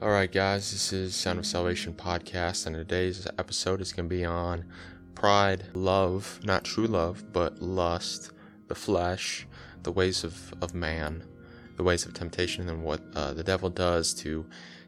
All right, guys, this is Sound of Salvation podcast, and today's episode is going to be on pride, love, not true love, but lust, the flesh, the ways of, of man, the ways of temptation, and what uh, the devil does to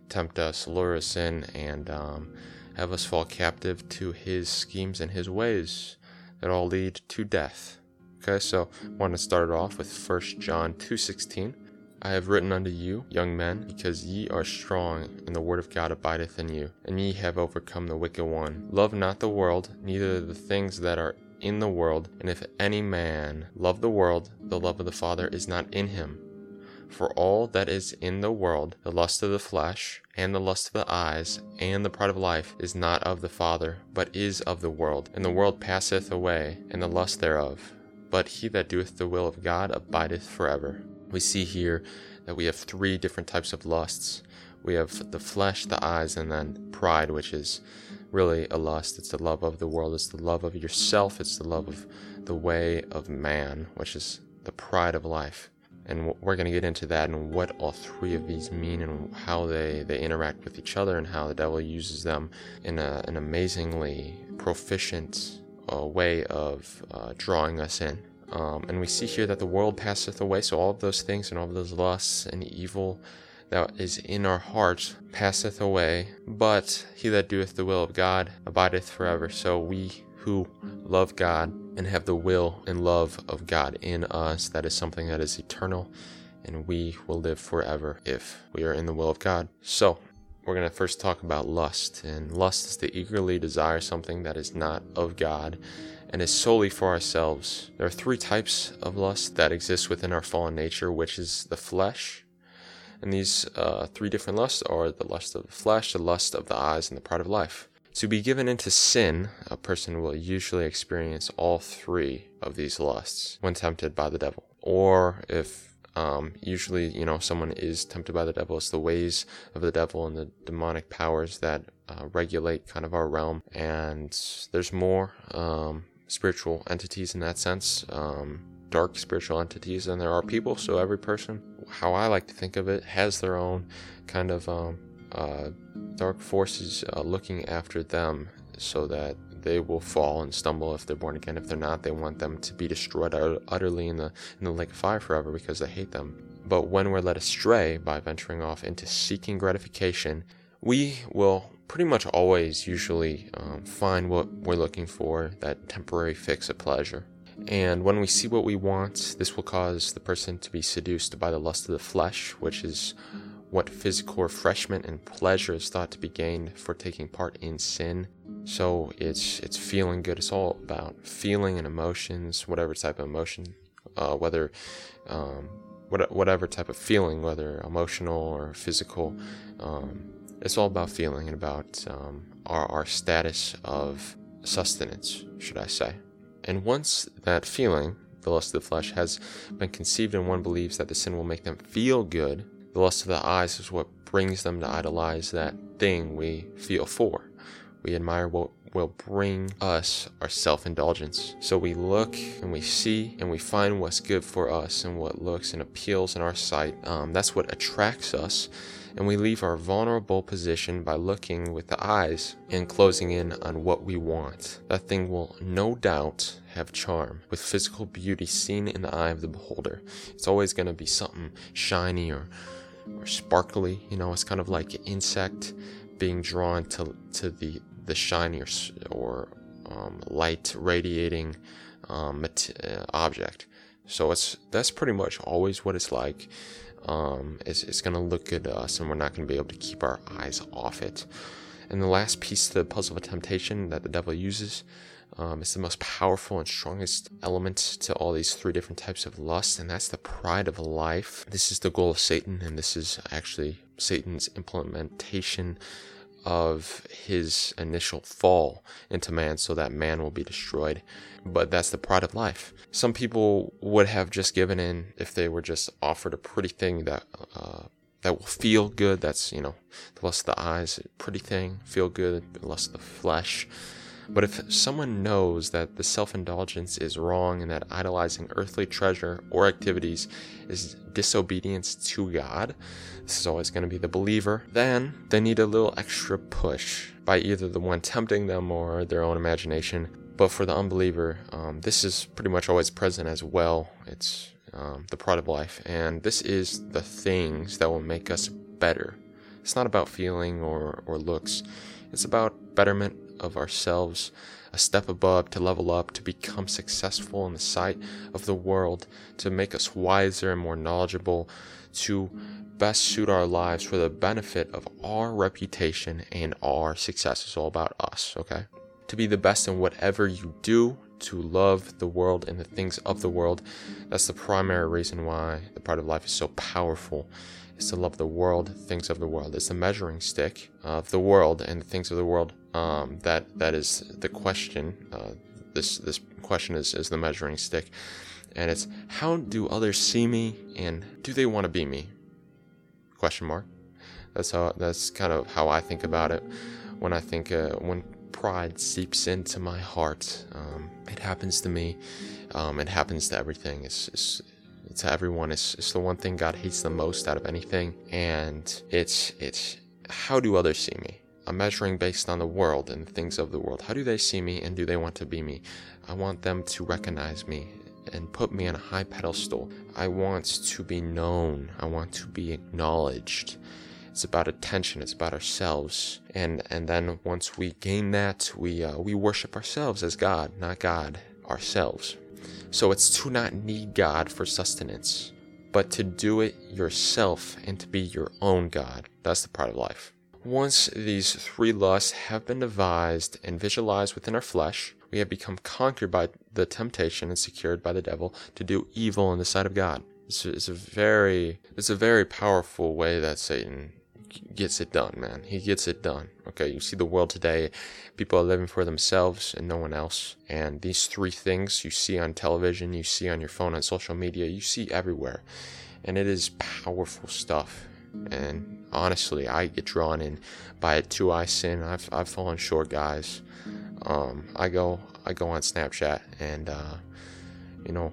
tempt us, lure us in, and um, have us fall captive to his schemes and his ways that all lead to death. Okay, so I want to start off with 1 John 2:16. I have written unto you, young men, because ye are strong, and the word of God abideth in you, and ye have overcome the wicked one. Love not the world, neither the things that are in the world, and if any man love the world, the love of the Father is not in him. For all that is in the world, the lust of the flesh, and the lust of the eyes, and the pride of life, is not of the Father, but is of the world. And the world passeth away, and the lust thereof. But he that doeth the will of God abideth forever we see here that we have three different types of lusts. We have the flesh, the eyes, and then pride, which is really a lust. It's the love of the world, it's the love of yourself, it's the love of the way of man, which is the pride of life. And we're going to get into that and what all three of these mean and how they, they interact with each other and how the devil uses them in a, an amazingly proficient uh, way of uh, drawing us in. Um, and we see here that the world passeth away, so all of those things and all of those lusts and evil that is in our hearts passeth away. But he that doeth the will of God abideth forever. So we who love God and have the will and love of God in us, that is something that is eternal, and we will live forever if we are in the will of God. So, we're going to first talk about lust. And lust is to eagerly desire something that is not of God and is solely for ourselves. There are three types of lust that exist within our fallen nature, which is the flesh. And these uh, three different lusts are the lust of the flesh, the lust of the eyes, and the pride of life. To be given into sin, a person will usually experience all three of these lusts when tempted by the devil. Or if um, usually, you know, someone is tempted by the devil, it's the ways of the devil and the demonic powers that uh, regulate kind of our realm. And there's more. Um, spiritual entities in that sense, um, dark spiritual entities, and there are people. So every person, how I like to think of it, has their own kind of um, uh, dark forces uh, looking after them, so that they will fall and stumble if they're born again. If they're not, they want them to be destroyed utterly in the in the lake of fire forever because they hate them. But when we're led astray by venturing off into seeking gratification, we will pretty much always usually um, find what we're looking for that temporary fix of pleasure. And when we see what we want, this will cause the person to be seduced by the lust of the flesh, which is what physical refreshment and pleasure is thought to be gained for taking part in sin. So it's it's feeling good. It's all about feeling and emotions, whatever type of emotion, uh, whether um, whatever type of feeling, whether emotional or physical. Um, it's all about feeling and about um, our, our status of sustenance, should I say. And once that feeling, the lust of the flesh, has been conceived and one believes that the sin will make them feel good, the lust of the eyes is what brings them to idolize that thing we feel for. We admire what will bring us our self indulgence. So we look and we see and we find what's good for us and what looks and appeals in our sight. Um, that's what attracts us and we leave our vulnerable position by looking with the eyes and closing in on what we want. That thing will no doubt have charm, with physical beauty seen in the eye of the beholder. It's always going to be something shiny or, or sparkly, you know, it's kind of like an insect being drawn to, to the, the shiny or, or um, light radiating um, object. So it's that's pretty much always what it's like um, it's, it's going to look to us and we're not going to be able to keep our eyes off it. And the last piece of the puzzle of temptation that the devil uses um, is the most powerful and strongest element to all these three different types of lust, and that's the pride of life. This is the goal of Satan, and this is actually Satan's implementation of his initial fall into man so that man will be destroyed. But that's the pride of life. Some people would have just given in if they were just offered a pretty thing that uh, that will feel good. That's you know the lust of the eyes, pretty thing, feel good. The lust of the flesh, But if someone knows that the self indulgence is wrong and that idolizing earthly treasure or activities is disobedience to God, this is always going to be the believer, then they need a little extra push by either the one tempting them or their own imagination. But for the unbeliever, um, this is pretty much always present as well. It's um, the pride of life. And this is the things that will make us better. It's not about feeling or, or looks, it's about betterment of ourselves, a step above to level up, to become successful in the sight of the world, to make us wiser and more knowledgeable, to best suit our lives for the benefit of our reputation and our success. It's all about us, okay? To be the best in whatever you do, to love the world and the things of the world. That's the primary reason why the Pride of Life is so powerful. Is to love the world, things of the world. It's the measuring stick of the world and the things of the world. Um, that that is the question. Uh, this this question is, is the measuring stick, and it's how do others see me and do they want to be me? Question mark. That's how that's kind of how I think about it when I think uh, when pride seeps into my heart. Um, it happens to me. Um, it happens to everything. It's, it's, to everyone. It's, it's the one thing God hates the most out of anything, and it's it's how do others see me? I'm measuring based on the world and things of the world. How do they see me, and do they want to be me? I want them to recognize me and put me on a high pedestal. I want to be known. I want to be acknowledged. It's about attention. It's about ourselves. And and then once we gain that, we uh, we worship ourselves as God, not God ourselves. So it's to not need God for sustenance, but to do it yourself and to be your own God. That's the pride of life. Once these three lusts have been devised and visualized within our flesh, we have become conquered by the temptation and secured by the devil to do evil in the sight of God. It's, it's a very, it's a very powerful way that Satan gets it done, man. He gets it done. Okay, you see the world today, people are living for themselves and no one else. And these three things you see on television, you see on your phone, on social media, you see everywhere. And it is powerful stuff. And honestly, I get drawn in by it too. I sin. I've, I've fallen short, guys. Um, I go I go on Snapchat and uh, you know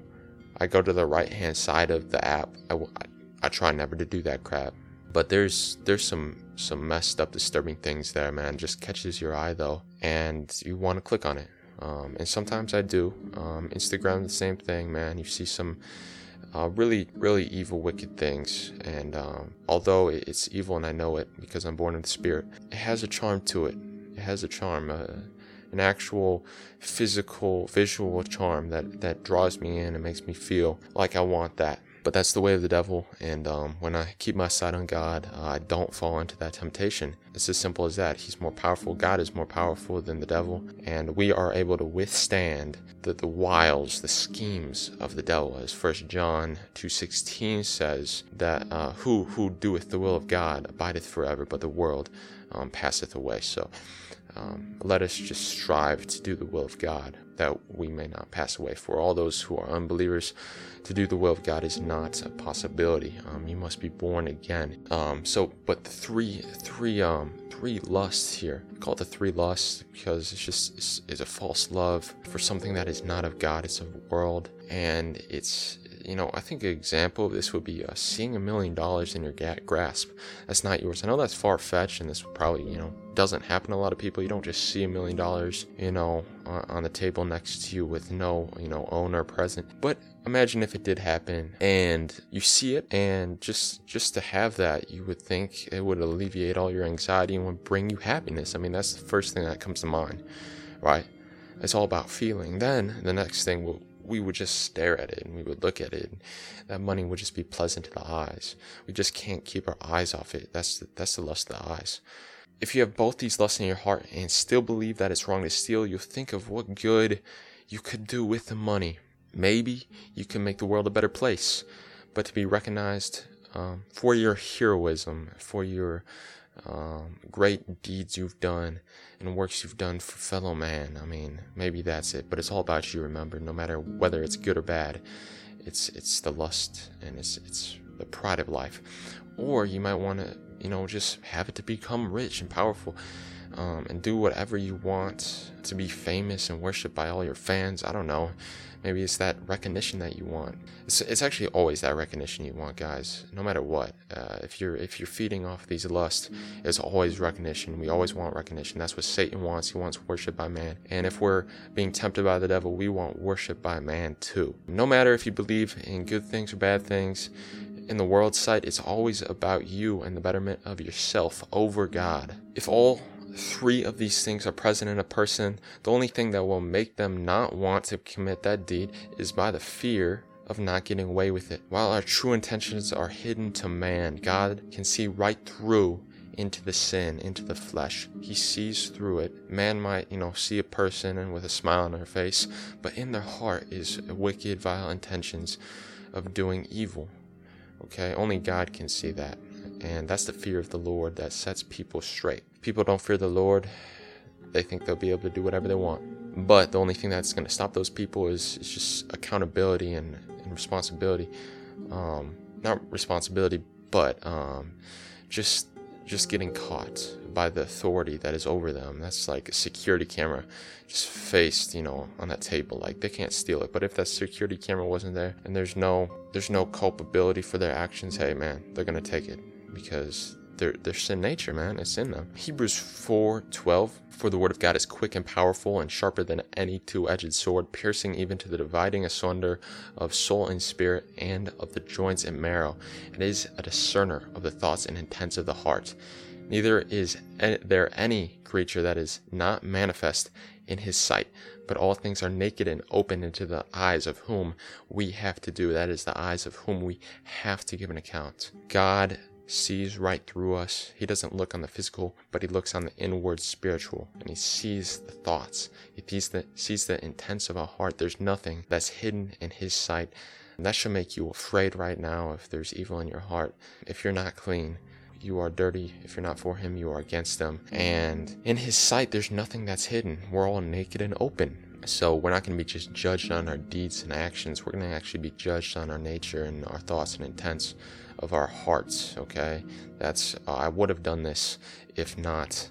I go to the right hand side of the app. I, I, I try never to do that crap but there's there's some some messed up, disturbing things there, man. Just catches your eye though, and you want to click on it. Um, and sometimes I do. Um, Instagram, the same thing, man. You see some uh, really, really evil, wicked things. And um, although it's evil and I know it because I'm born of the Spirit, it has a charm to it. It has a charm, uh, an actual physical, visual charm that, that draws me in and makes me feel like I want that. But that's the way of the devil. And um, when I keep my sight on God, uh, I don't fall into that temptation. It's as simple as that. He's more powerful. God is more powerful than the devil. And we are able to withstand the, the wiles, the schemes of the devil. As First John 2.16 says, that uh, who, who doeth the will of God abideth forever, but the world um, passeth away. So um, let us just strive to do the will of God that we may not pass away. For all those who are unbelievers, to do the will of God is not a possibility. Um, you must be born again. Um, so, but the three, three, um, three lusts here, call it the three lusts because it's just it's, it's a false love for something that is not of God. It's of the world, and it's you know, I think an example of this would be uh, seeing a million dollars in your ga- grasp. That's not yours. I know that's far fetched, and this probably, you know, doesn't happen to a lot of people. You don't just see a million dollars, you know, on, the table next to you with no, you know, owner present. But imagine if it did happen and you see it and just just to have that you would think it would alleviate all your anxiety and would bring you happiness i mean that's the first thing that comes to mind right it's all about feeling then the next thing will we would just stare at it and we would look at it. that money would just be pleasant to the eyes. We just can't keep our eyes off it. That's the, that's the lust of the eyes. If you have both these lusts in your heart and still believe that it's wrong to steal, you'll think of what good you could do with the money. Maybe you can make the world a better place, but to be recognized um, for your heroism, for your um, great deeds you've done and works you've done for fellow man. I mean, maybe that's it, but it's all about you. Remember, no matter whether it's good or bad, it's it's the lust and it's it's the pride of life. Or you might want to, you know, just have it to become rich and powerful. um, and do whatever you want to be famous and worshiped by all your fans. I don't know. Maybe it's that recognition that you want. It's, it's actually always that recognition you want, guys. No matter what. Uh, if you're if you're feeding off these lusts, it's always recognition. We always want recognition. That's what Satan wants. He wants worship by man. And if we're being tempted by the devil, we want worship by man too. No matter if you believe in good things or bad things, in the world's sight, it's always about you and the betterment of yourself over God. If all three of these things are present in a person, the only thing that will make them not want to commit that deed is by the fear of not getting away with it. While our true intentions are hidden to man, God can see right through into the sin, into the flesh. He sees through it. Man might, you know, see a person and with a smile on their face, but in their heart is wicked, vile intentions of doing evil. Okay, only God can see that. And that's the fear of the Lord that sets people straight. People don't fear the Lord, they think they'll be able to do whatever they want. But the only thing that's going to stop those people is, is just accountability and, and responsibility. Um, not responsibility, but um, just just getting caught by the authority that is over them. That's like a security camera just faced, you know, on that table. Like they can't steal it. But if that security camera wasn't there and there's no there's no culpability for their actions, hey man, they're gonna take it because they're, they're sin nature, man. It's in them. Hebrews 4 12. For the word of God is quick and powerful and sharper than any two edged sword, piercing even to the dividing asunder of soul and spirit and of the joints and marrow. It is a discerner of the thoughts and intents of the heart. Neither is there any creature that is not manifest in his sight, but all things are naked and open into the eyes of whom we have to do. That is the eyes of whom we have to give an account. God sees right through us. He doesn't look on the physical, but he looks on the inward spiritual and he sees the thoughts. He sees the, sees the intents of our heart. There's nothing that's hidden in his sight. And that should make you afraid right now if there's evil in your heart. If you're not clean, you are dirty. If you're not for him, you are against him. And in his sight, there's nothing that's hidden. We're all naked and open. So we're not going to be just judged on our deeds and actions. We're going to actually be judged on our nature and our thoughts and intents of our hearts. Okay, that's uh, I would have done this if not,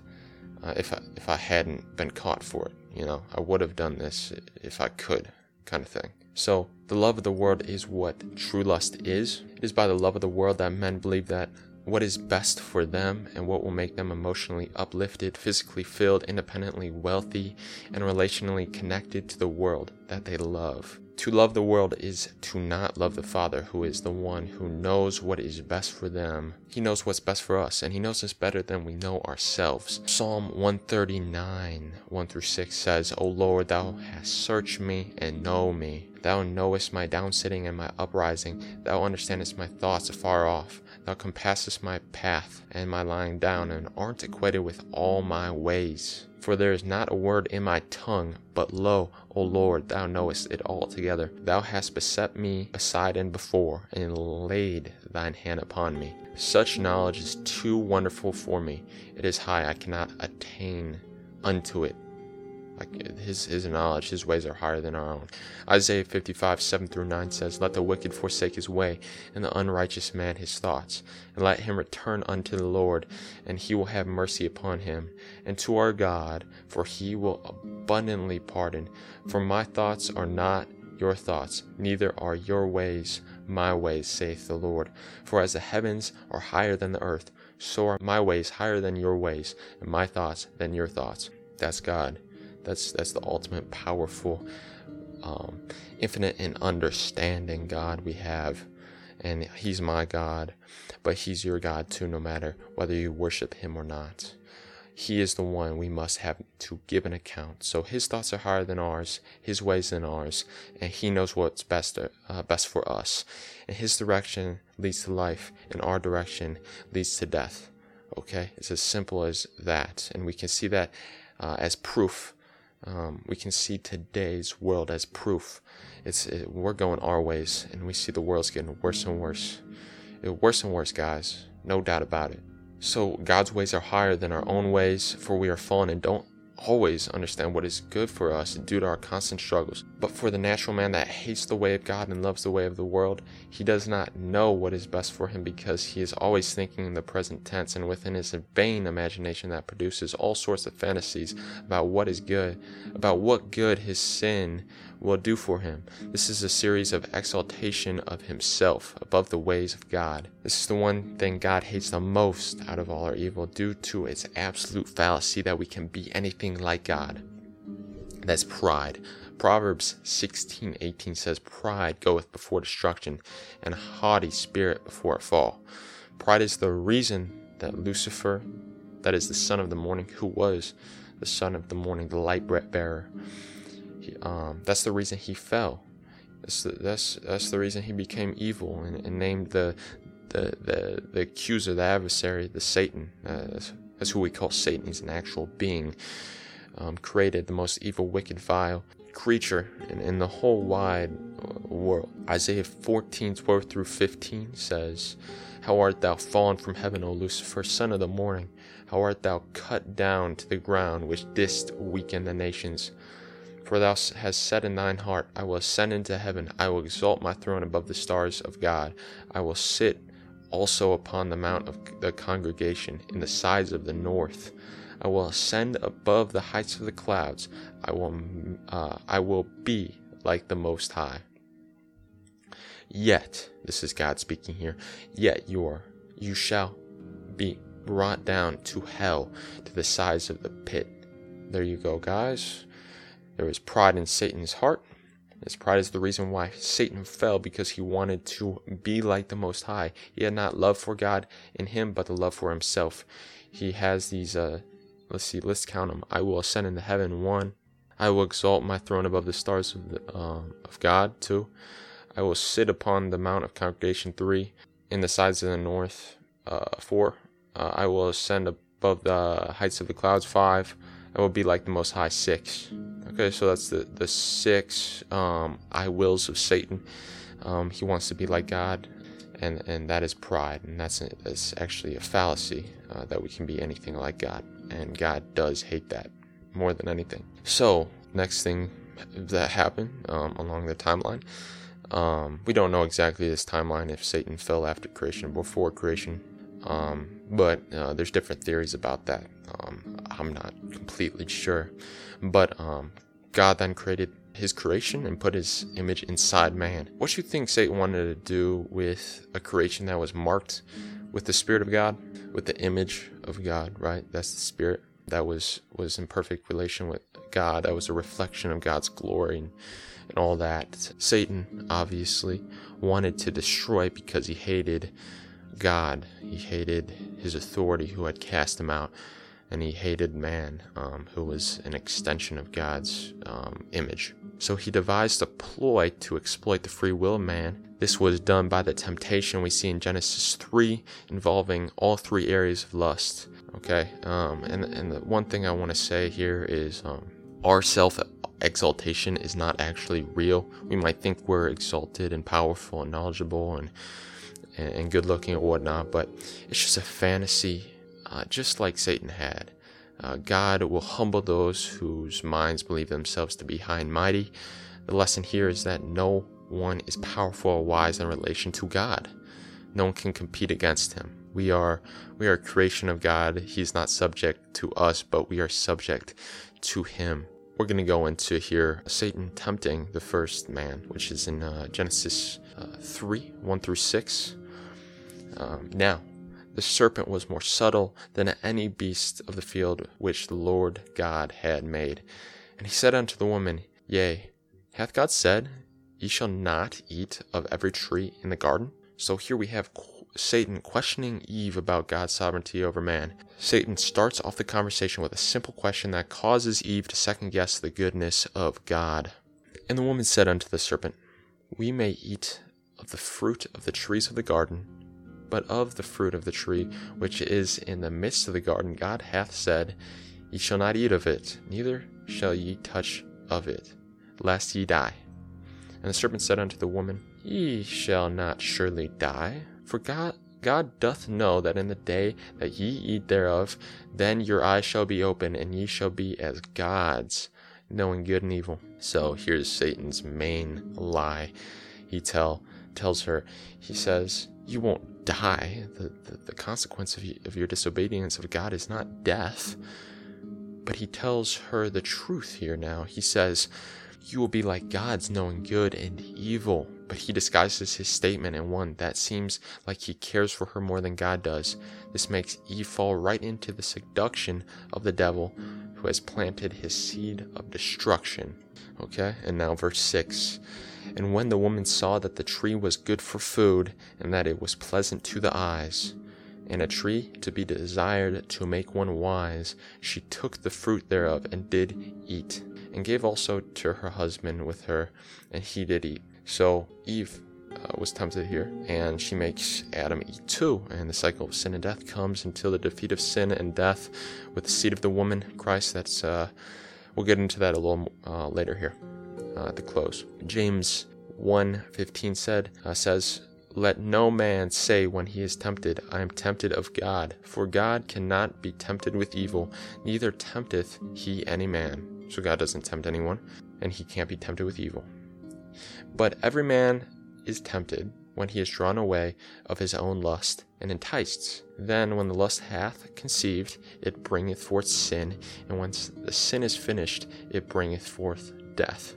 uh, if I, if I hadn't been caught for it. You know, I would have done this if I could, kind of thing. So the love of the world is what true lust is. It is by the love of the world that men believe that what is best for them and what will make them emotionally uplifted, physically filled, independently wealthy, and relationally connected to the world that they love. To love the world is to not love the Father, who is the one who knows what is best for them. He knows what's best for us, and He knows us better than we know ourselves. Psalm 139, 1 through 6 says, O Lord, Thou hast searched me and know me. Thou knowest my downsitting and my uprising. Thou understandest my thoughts afar off. Thou compassest my path and my lying down, and art acquainted with all my ways. For there is not a word in my tongue, but lo, O Lord, thou knowest it altogether. Thou hast beset me aside and before, and laid thine hand upon me. Such knowledge is too wonderful for me. It is high, I cannot attain unto it. Like his his knowledge, his ways are higher than our own. Isaiah 55, 7 through 9 says, Let the wicked forsake his way, and the unrighteous man his thoughts, and let him return unto the Lord, and he will have mercy upon him, and to our God, for he will abundantly pardon. For my thoughts are not your thoughts, neither are your ways my ways, saith the Lord. For as the heavens are higher than the earth, so are my ways higher than your ways, and my thoughts than your thoughts. That's God. That's that's the ultimate powerful, um, infinite and understanding God we have, and He's my God, but He's your God too, no matter whether you worship Him or not. He is the one we must have to give an account. So His thoughts are higher than ours, His ways than ours, and He knows what's best uh, best for us. And His direction leads to life, and our direction leads to death. Okay, it's as simple as that, and we can see that uh, as proof um, we can see today's world as proof. It's it, we're going our ways, and we see the world's getting worse and worse. It, worse and worse, guys. No doubt about it. So God's ways are higher than our own ways, for we are fallen and don't always understand what is good for us due to our constant struggles. But for the natural man that hates the way of God and loves the way of the world, he does not know what is best for him because he is always thinking in the present tense and within his vain imagination that produces all sorts of fantasies about what is good, about what good his sin will do for him. This is a series of exaltation of himself above the ways of God. This is the one thing God hates the most out of all our evil due to its absolute fallacy that we can be anything like God. That's pride. Proverbs 16:18 says, "Pride goeth before destruction, and a haughty spirit before a fall." Pride is the reason that Lucifer, that is the son of the morning, who was the son of the morning, the light bearer, um, that's the reason he fell. That's the, that's that's the reason he became evil and, and named the, the the the accuser, the adversary, the Satan. Uh, that's, that's who we call Satan. He's an actual being. Um, created the most evil, wicked, vile creature in, in the whole wide uh, world. Isaiah 14 12 through 15 says, How art thou fallen from heaven, O Lucifer, son of the morning? How art thou cut down to the ground, which didst weaken the nations? For thou hast said in thine heart, I will ascend into heaven, I will exalt my throne above the stars of God, I will sit also upon the mount of the congregation in the sides of the north. I will ascend above the heights of the clouds. I will, uh, I will be like the Most High. Yet, this is God speaking here, yet you are, you shall be brought down to hell, to the sides of the pit. There you go, guys. There was pride in Satan's heart. His pride is the reason why Satan fell because he wanted to be like the Most High. He had not love for God in him, but the love for himself. He has these uh, Let's see, let's count them. I will ascend into heaven, one. I will exalt my throne above the stars of, the, um, of God, two. I will sit upon the mount of congregation, three. In the sides of the north, uh, four. Uh, I will ascend above the heights of the clouds, five. I will be like the Most High, six. Okay, so that's the, the six um, I wills of Satan. Um, he wants to be like God, and, and that is pride, and that's, that's actually a fallacy uh, that we can be anything like God and God does hate that more than anything. So, next thing that happened um, along the timeline, um, we don't know exactly this timeline if Satan fell after creation or before creation, um, but uh, there's different theories about that. Um, I'm not completely sure, but um, God then created his creation and put his image inside man. What do you think Satan wanted to do with a creation that was marked with the Spirit of God, with the image of God, right? That's the Spirit that was was in perfect relation with God. That was a reflection of God's glory and, and all that. Satan obviously wanted to destroy because he hated God. He hated his authority who had cast him out. And he hated man, um, who was an extension of God's um, image. So he devised a ploy to exploit the free will of man this was done by the temptation we see in Genesis 3 involving all three areas of lust. Okay, um, and, and the one thing I want to say here is um, our self exaltation is not actually real. We might think we're exalted and powerful and knowledgeable and, and, and good looking or whatnot, but it's just a fantasy, uh, just like Satan had. Uh, God will humble those whose minds believe themselves to be high and mighty. The lesson here is that no one is powerful or wise in relation to God. No one can compete against him. We are we are a creation of God. He's not subject to us, but we are subject to him. We're going to go into here Satan tempting the first man, which is in uh, Genesis uh, 3 1 through 6. Um, now, the serpent was more subtle than any beast of the field which the Lord God had made. And he said unto the woman, Yea, hath God said, Ye shall not eat of every tree in the garden. So here we have Satan questioning Eve about God's sovereignty over man. Satan starts off the conversation with a simple question that causes Eve to second guess the goodness of God. And the woman said unto the serpent, We may eat of the fruit of the trees of the garden, but of the fruit of the tree which is in the midst of the garden, God hath said, Ye shall not eat of it, neither shall ye touch of it, lest ye die. And the serpent said unto the woman, Ye shall not surely die, for God God doth know that in the day that ye eat thereof, then your eyes shall be open, and ye shall be as gods, knowing good and evil. So here's Satan's main lie. He tell tells her, he says, you won't die. The, the, the consequence of, of your disobedience of God is not death. But he tells her the truth here now. He says, You will be like gods, knowing good and evil. But he disguises his statement in one that seems like he cares for her more than God does. This makes Eve fall right into the seduction of the devil who has planted his seed of destruction. Okay, and now verse 6. And when the woman saw that the tree was good for food, and that it was pleasant to the eyes, and a tree to be desired to make one wise, she took the fruit thereof and did eat, and gave also to her husband with her, and he did eat. So Eve uh, was tempted here, and she makes Adam eat too, and the cycle of sin and death comes until the defeat of sin and death with the seed of the woman, Christ. That's uh, we'll get into that a little uh, later here uh, the close. James 1:15 said uh, says, "Let no man say when he is tempted, I am tempted of God, for God cannot be tempted with evil, neither tempteth he any man." So God doesn't tempt anyone, and he can't be tempted with evil. But every man is tempted when he is drawn away of his own lust and enticed. Then, when the lust hath conceived, it bringeth forth sin, and when the sin is finished, it bringeth forth death.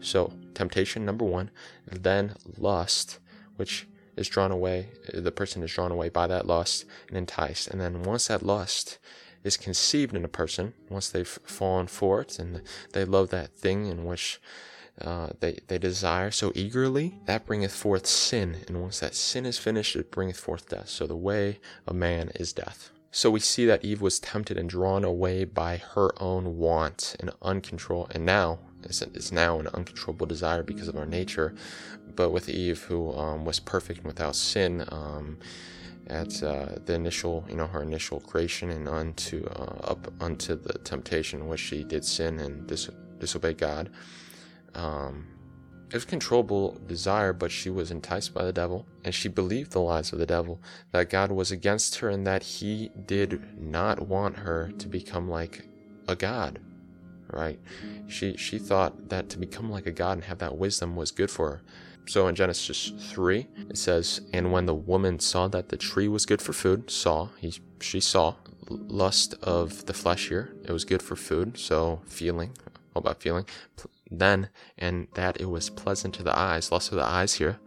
So, temptation number one, then lust, which is drawn away, the person is drawn away by that lust and enticed. And then once that lust is conceived in a person, once they've fallen for it and they love that thing in which uh, they, they desire so eagerly, that bringeth forth sin. And once that sin is finished, it bringeth forth death. So the way of man is death. So we see that Eve was tempted and drawn away by her own want and uncontrol, and now it's now an uncontrollable desire because of our nature. But with Eve, who um, was perfect and without sin, um, at uh, the initial, you know, her initial creation and unto uh, up unto the temptation which she did sin and dis- disobey God. Um, it was controllable desire, but she was enticed by the devil, and she believed the lies of the devil that God was against her and that he did not want her to become like a god. Right? She she thought that to become like a god and have that wisdom was good for her. So in Genesis 3, it says, And when the woman saw that the tree was good for food, saw, he, she saw, lust of the flesh here, it was good for food, so feeling, all about feeling, then, and that it was pleasant to the eyes, lust of the eyes here.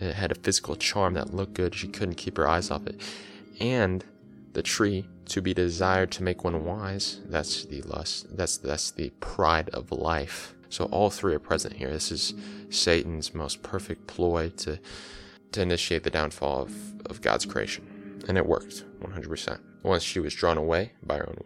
It had a physical charm that looked good. She couldn't keep her eyes off it. And the tree to be desired to make one wise. That's the lust. That's that's the pride of life. So all three are present here. This is Satan's most perfect ploy to to initiate the downfall of, of God's creation. And it worked 100%. Once she was drawn away by her own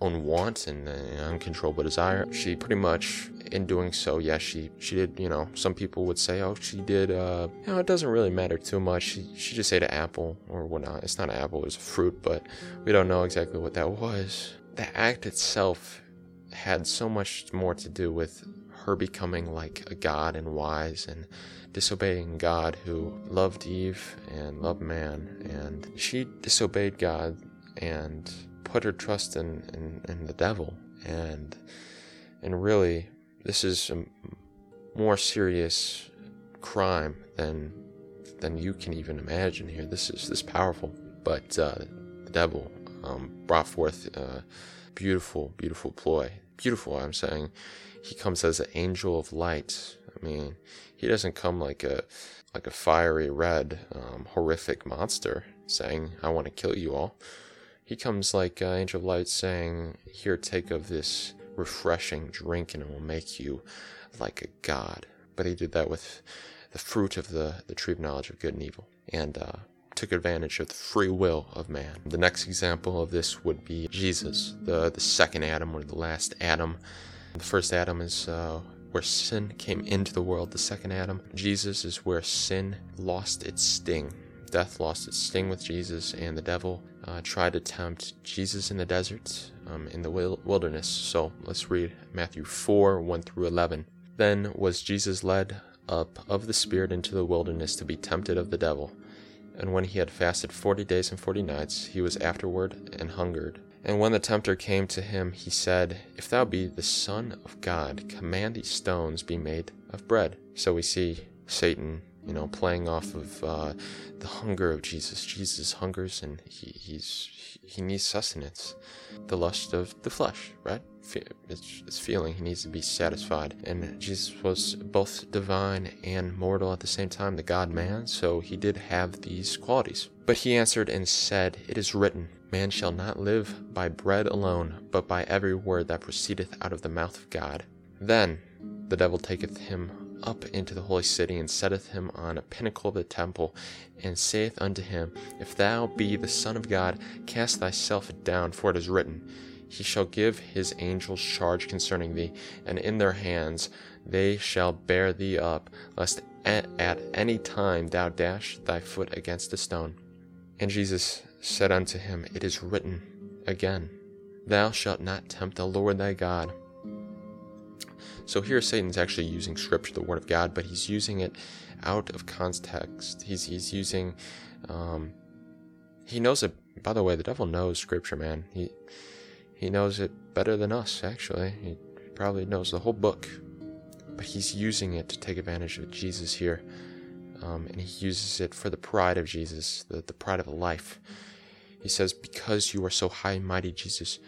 own want and uncontrollable desire. She pretty much, in doing so, yes, yeah, she she did. You know, some people would say, oh, she did. Uh, you know, it doesn't really matter too much. She she just ate an apple or whatnot. It's not an apple; it's a fruit, but we don't know exactly what that was. The act itself had so much more to do with her becoming like a god and wise and disobeying God who loved Eve and loved man and she disobeyed God and put her trust in, in, in the devil. And, and really, this is a more serious crime than, than you can even imagine here. This is this powerful. But uh, the devil um, brought forth a beautiful, beautiful ploy. Beautiful, I'm saying. He comes as an angel of light. I mean, he doesn't come like a like a fiery red, um, horrific monster saying, "I want to kill you all." He comes like uh, Angel of Light saying, Here, take of this refreshing drink, and it will make you like a god. But he did that with the fruit of the, the tree of knowledge of good and evil, and uh, took advantage of the free will of man. The next example of this would be Jesus, the, the second Adam, or the last Adam. The first Adam is uh, where sin came into the world, the second Adam. Jesus is where sin lost its sting. Death lost its sting with Jesus, and the devil uh, tried to tempt Jesus in the desert, um, in the wilderness. So let's read Matthew 4 1 through 11. Then was Jesus led up of the Spirit into the wilderness to be tempted of the devil. And when he had fasted forty days and forty nights, he was afterward and hungered. And when the tempter came to him, he said, If thou be the Son of God, command these stones be made of bread. So we see Satan, you know, playing off of uh, the hunger of Jesus. Jesus hungers and he, he's he needs sustenance, the lust of the flesh, right? It's, it's feeling he needs to be satisfied. And Jesus was both divine and mortal at the same time, the God man, so he did have these qualities. But he answered and said, It is written, Man shall not live by bread alone, but by every word that proceedeth out of the mouth of God. Then the devil taketh him up into the holy city, and setteth him on a pinnacle of the temple, and saith unto him, If thou be the Son of God, cast thyself down, for it is written, He shall give his angels charge concerning thee, and in their hands they shall bear thee up, lest at, any time thou dash thy foot against a stone. And Jesus said unto him, It is written again, Thou shalt not tempt the Lord thy God. So here Satan's actually using scripture, the word of God, but he's using it out of context. He's he's using um, he knows it by the way, the devil knows scripture, man. He he knows it better than us, actually. He probably knows the whole book. But he's using it to take advantage of Jesus here. Um, and he uses it for the pride of Jesus, the, the pride of life. He says, Because you are so high and mighty, Jesus,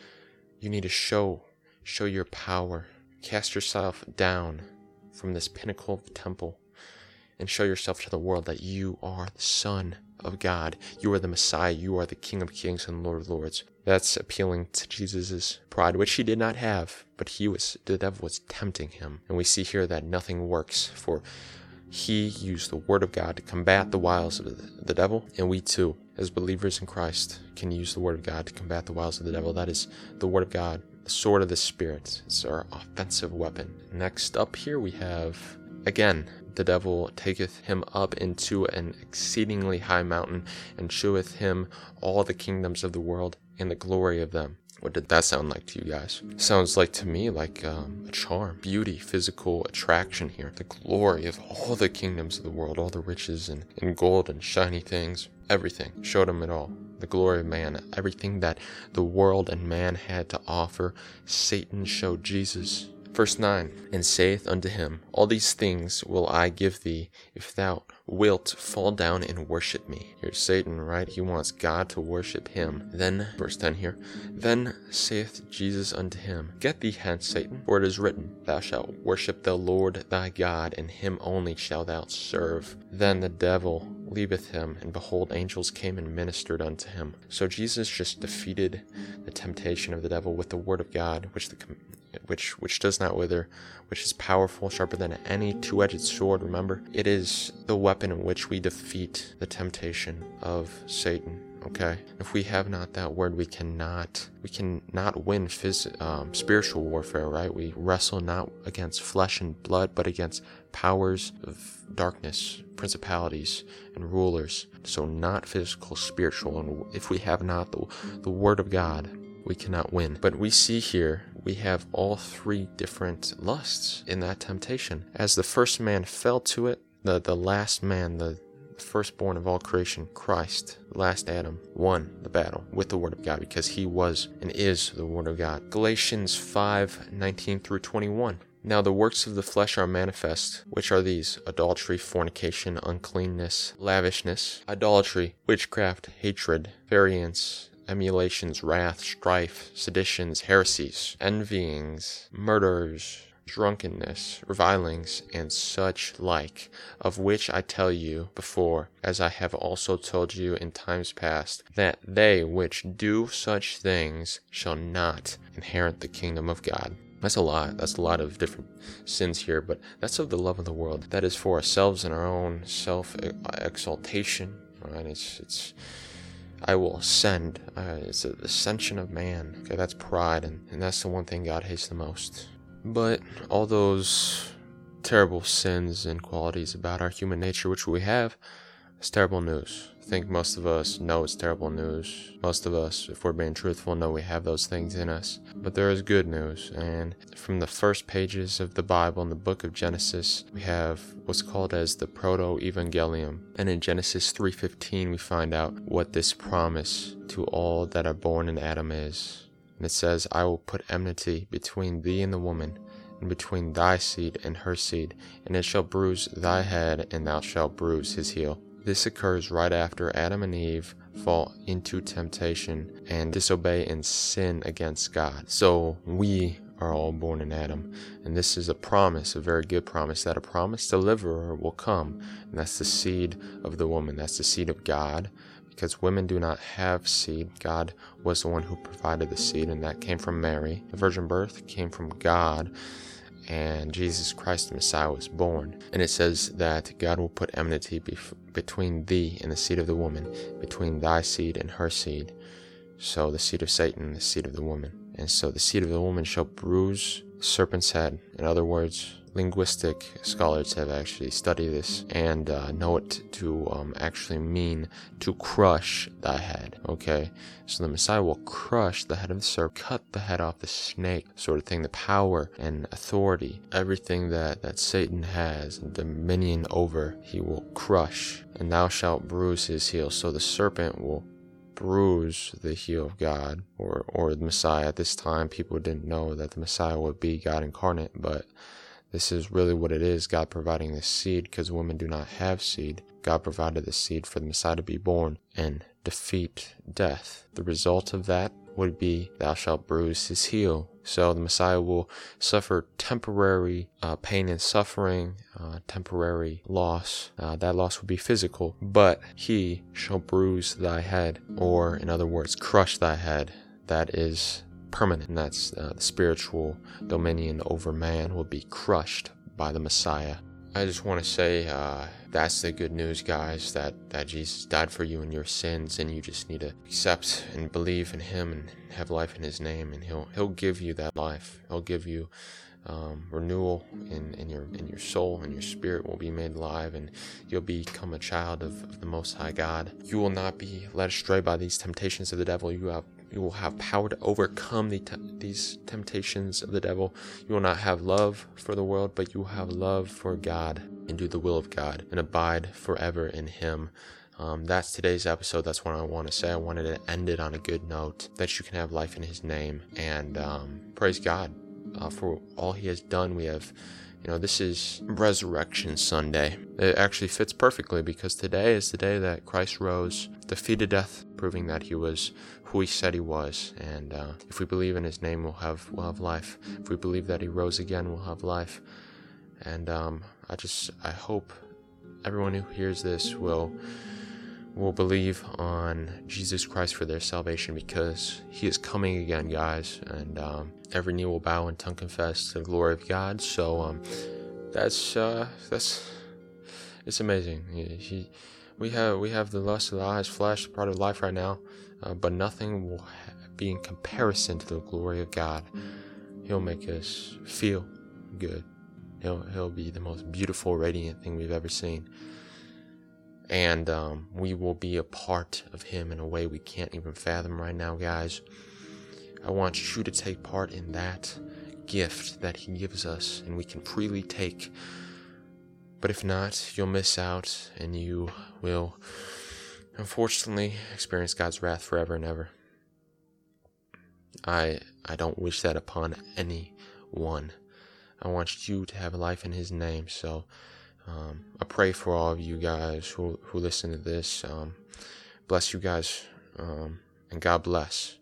you need to show, show your power. Cast yourself down from this pinnacle of the temple and show yourself to the world that you are the Son of God. You are the Messiah. You are the King of Kings and Lord of Lords. That's appealing to Jesus' pride, which he did not have, but he was the devil was tempting him. And we see here that nothing works, for he used the word of God to combat the wiles of the devil, and we too, as believers in Christ, can use the word of God to combat the wiles of the devil. That is the word of God, the sword of the Spirit. It's our offensive weapon. Next up here we have, again, the devil taketh him up into an exceedingly high mountain, and sheweth him all the kingdoms of the world and the glory of them. What did that sound like to you guys? Sounds like to me like um, a charm, beauty, physical attraction here. The glory of all the kingdoms of the world, all the riches and, and gold and shiny things, everything. Showed him it all. The glory of man, everything that the world and man had to offer, Satan showed Jesus. Verse 9 And saith unto him, All these things will I give thee, if thou wilt fall down and worship me. Here's Satan, right? He wants God to worship him. Then, verse 10 here, Then saith Jesus unto him, Get thee hence, Satan, for it is written, Thou shalt worship the Lord thy God, and him only shalt thou serve. Then the devil leaveth him, and behold, angels came and ministered unto him. So Jesus just defeated the temptation of the devil with the word of God, which the which which does not wither, which is powerful, sharper than any two-edged sword. Remember, it is the weapon in which we defeat the temptation of Satan. Okay, if we have not that word, we cannot we cannot win phys- um, spiritual warfare. Right? We wrestle not against flesh and blood, but against powers of darkness, principalities, and rulers. So not physical, spiritual. And if we have not the the word of God, we cannot win. But we see here we have all three different lusts in that temptation. As the first man fell to it, the, the last man, the firstborn of all creation, Christ, last Adam, won the battle with the Word of God because he was and is the Word of God. Galatians 5 19 through 21. Now the works of the flesh are manifest, which are these adultery, fornication, uncleanness, lavishness, idolatry, witchcraft, hatred, variance emulations, wrath, strife, seditions, heresies, envyings, murders, drunkenness, revilings, and such like, of which I tell you before, as I have also told you in times past, that they which do such things shall not inherit the kingdom of God. That's a lot. That's a lot of different sins here, but that's of the love of the world. That is for ourselves and our own self exaltation. Right? It's it's I will ascend. Uh, it's the ascension of man. Okay, that's pride, and, and that's the one thing God hates the most. But all those terrible sins and qualities about our human nature, which we have, is terrible news. I think most of us know it's terrible news. Most of us, if we're being truthful, know we have those things in us. But there is good news, and from the first pages of the Bible in the book of Genesis, we have what's called as the proto-evangelium. And in Genesis 3:15, we find out what this promise to all that are born in Adam is. And it says, "I will put enmity between thee and the woman." and between thy seed and her seed, and it shall bruise thy head, and thou shalt bruise his heel. This occurs right after Adam and Eve fall into temptation and disobey and sin against God. So we are all born in Adam. And this is a promise, a very good promise, that a promised deliverer will come. And that's the seed of the woman, that's the seed of God. Because women do not have seed. God was the one who provided the seed, and that came from Mary. The virgin birth came from God and Jesus Christ the Messiah was born. And it says that God will put enmity bef- between thee and the seed of the woman, between thy seed and her seed. So the seed of Satan the seed of the woman. And so the seed of the woman shall bruise the serpent's head. In other words, linguistic scholars have actually studied this and uh, know it to um, actually mean to crush thy head. Okay, so the Messiah will crush the head of the serpent, cut the head off the snake, sort of thing. The power and authority, everything that that Satan has dominion over, he will crush. And thou shalt bruise his heel. So the serpent will bruise the heel of God or or the Messiah. At this time, people didn't know that the Messiah would be God incarnate, but this is really what it is God providing this seed because women do not have seed. God provided the seed for the Messiah to be born and defeat death. The result of that would be, Thou shalt bruise his heel. So the Messiah will suffer temporary uh, pain and suffering, uh, temporary loss. Uh, that loss would be physical, but he shall bruise thy head, or in other words, crush thy head. That is permanent, and that's uh, the spiritual dominion over man will be crushed by the Messiah. I just want to say uh, that's the good news, guys, that, that Jesus died for you and your sins, and you just need to accept and believe in Him and have life in His name, and He'll He'll give you that life. He'll give you um, renewal in, in your in your soul and your spirit will be made alive, and you'll become a child of, of the Most High God. You will not be led astray by these temptations of the devil. You have you will have power to overcome the te- these temptations of the devil. You will not have love for the world, but you will have love for God and do the will of God and abide forever in Him. Um, that's today's episode. That's what I want to say. I wanted to end it on a good note that you can have life in His name and um, praise God uh, for all He has done. We have you know, this is Resurrection Sunday. It actually fits perfectly because today is the day that Christ rose, defeated death, proving that he was who he said he was. And uh, if we believe in his name, we'll have we'll have life. If we believe that he rose again, we'll have life. And um, I just I hope everyone who hears this will will believe on Jesus Christ for their salvation because He is coming again, guys, and um, every knee will bow and tongue confess the glory of God. So um, that's uh, that's it's amazing. He, he, we have we have the lust of the eyes, flesh, part of life right now, uh, but nothing will be in comparison to the glory of God. He'll make us feel good. He'll he'll be the most beautiful, radiant thing we've ever seen and um, we will be a part of Him in a way we can't even fathom right now, guys. I want you to take part in that gift that He gives us, and we can freely take. But if not, you'll miss out, and you will, unfortunately, experience God's wrath forever and ever. I I don't wish that upon anyone. I want you to have life in His name, so. Um, I pray for all of you guys who, who listen to this. Um, bless you guys, um, and God bless.